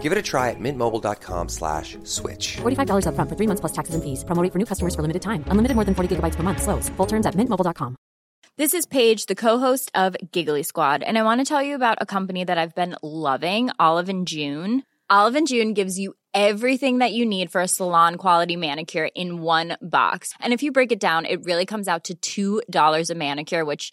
Give it a try at mintmobile.com slash switch. $45 upfront for three months plus taxes and fees. Promo rate for new customers for limited time. Unlimited more than 40 gigabytes per month. Slows. Full terms at mintmobile.com. This is Paige, the co-host of Giggly Squad, and I want to tell you about a company that I've been loving, Olive and June. Olive and June gives you everything that you need for a salon quality manicure in one box. And if you break it down, it really comes out to $2 a manicure, which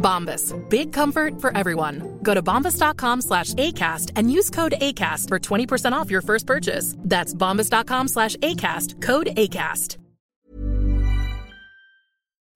Bombas. Big comfort for everyone. Go to bombas.com slash ACAST and use code ACAST for 20% off your first purchase. That's bombas.com slash ACAST. Code ACAST.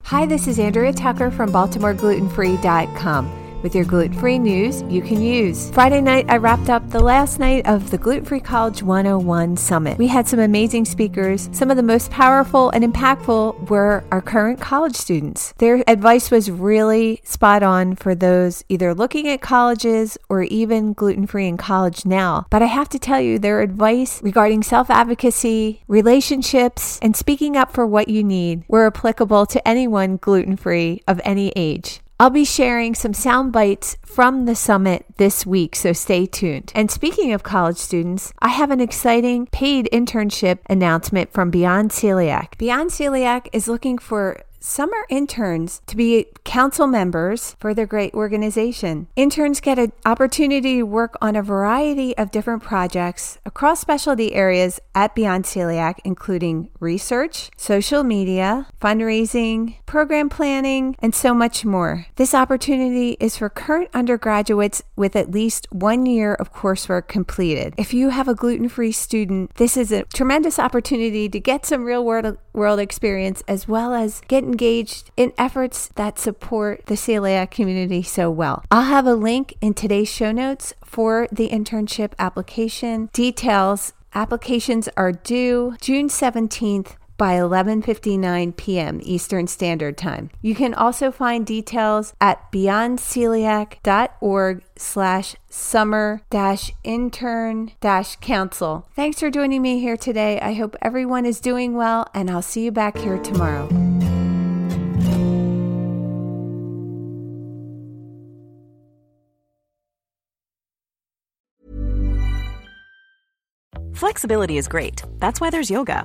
Hi, this is Andrea Tucker from BaltimoreGlutenFree.com with your gluten free news you can use. Friday night, I wrapped up the last night of the Gluten Free College 101 Summit. We had some amazing speakers. Some of the most powerful and impactful were our current college students. Their advice was really spot on for those either looking at colleges or even gluten free in college now. But I have to tell you, their advice regarding self advocacy, relationships, and speaking up for what you need were applicable to anyone gluten free of any age. I'll be sharing some sound bites from the summit this week, so stay tuned. And speaking of college students, I have an exciting paid internship announcement from Beyond Celiac. Beyond Celiac is looking for summer interns to be council members for their great organization. Interns get an opportunity to work on a variety of different projects across specialty areas at Beyond Celiac, including research, social media, fundraising, program planning, and so much more. This opportunity is for current undergraduates with at least one year of coursework completed. If you have a gluten free student, this is a tremendous opportunity to get some real world, world experience as well as get engaged in efforts that support the celiac community so well. I'll have a link in today's show notes for the internship application. Details applications are due June 17th by 11:59 p.m. Eastern Standard Time. You can also find details at beyondceliac.org slash summer dash intern dash council. Thanks for joining me here today. I hope everyone is doing well and I'll see you back here tomorrow. Flexibility is great. That's why there's yoga.